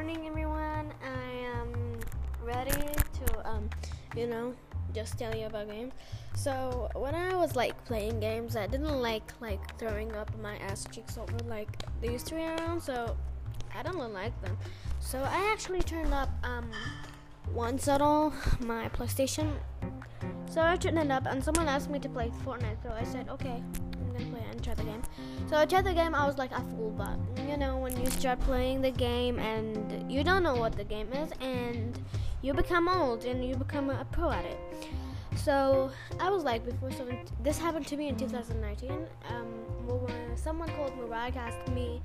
morning, everyone. I am ready to, um, you know, just tell you about games. So when I was like playing games, I didn't like like throwing up my ass cheeks over like these three around. So I don't really like them. So I actually turned up um once at all my PlayStation. So I turned it up, and someone asked me to play Fortnite. So I said okay. The game. So I tried the game. I was like a fool, but you know when you start playing the game and you don't know what the game is, and you become old and you become a pro at it. So I was like before. This happened to me in 2019. Um, someone called Mubarak asked me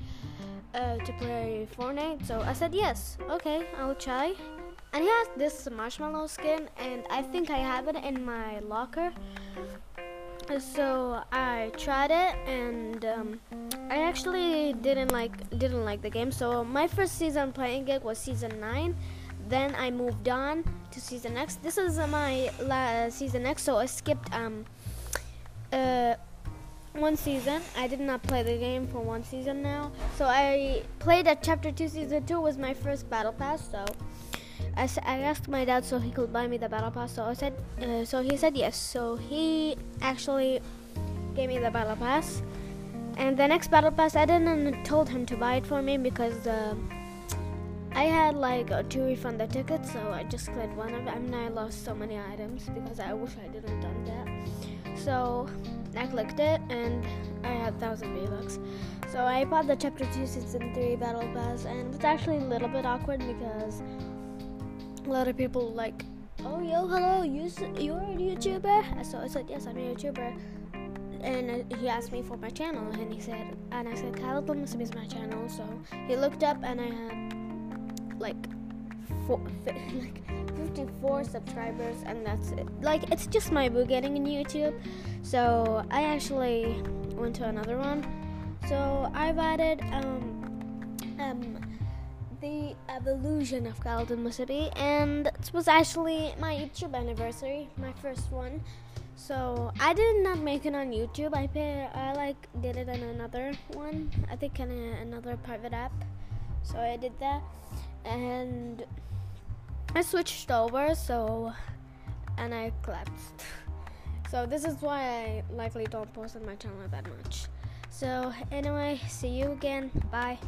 uh, to play Fortnite, so I said yes. Okay, I'll try. And he has this marshmallow skin, and I think I have it in my locker. So I tried it, and um, I actually didn't like didn't like the game. So my first season playing it was season nine. Then I moved on to season X. This is my la- season X, so I skipped um uh one season. I did not play the game for one season now. So I played at chapter two. Season two was my first battle pass. So I, asked my dad so he could buy me the battle pass. So I said uh, so he said yes. So he actually gave me the battle pass. And the next battle pass, I didn't told him to buy it for me because. Uh, I had like uh, refund the tickets, so I just clicked one of them, and I lost so many items because I wish I didn't have done that. So I clicked it, and I had thousand V bucks. So I bought the chapter two season three battle pass, and it's actually a little bit awkward because a lot of people like, oh yo, hello, you you're a YouTuber? So I said yes, I'm a YouTuber. And uh, he asked me for my channel, and he said, and I said, Muslim is my channel. So he looked up, and I had like four, like 54 subscribers and that's it like it's just my boo getting in youtube so i actually went to another one so i've added um um the evolution of Khalid Mississippi and it was actually my youtube anniversary my first one so I did not make it on YouTube. I pay, I like did it on another one. I think on a, another private app. So I did that, and I switched over. So, and I collapsed. So this is why I likely don't post on my channel that much. So anyway, see you again. Bye.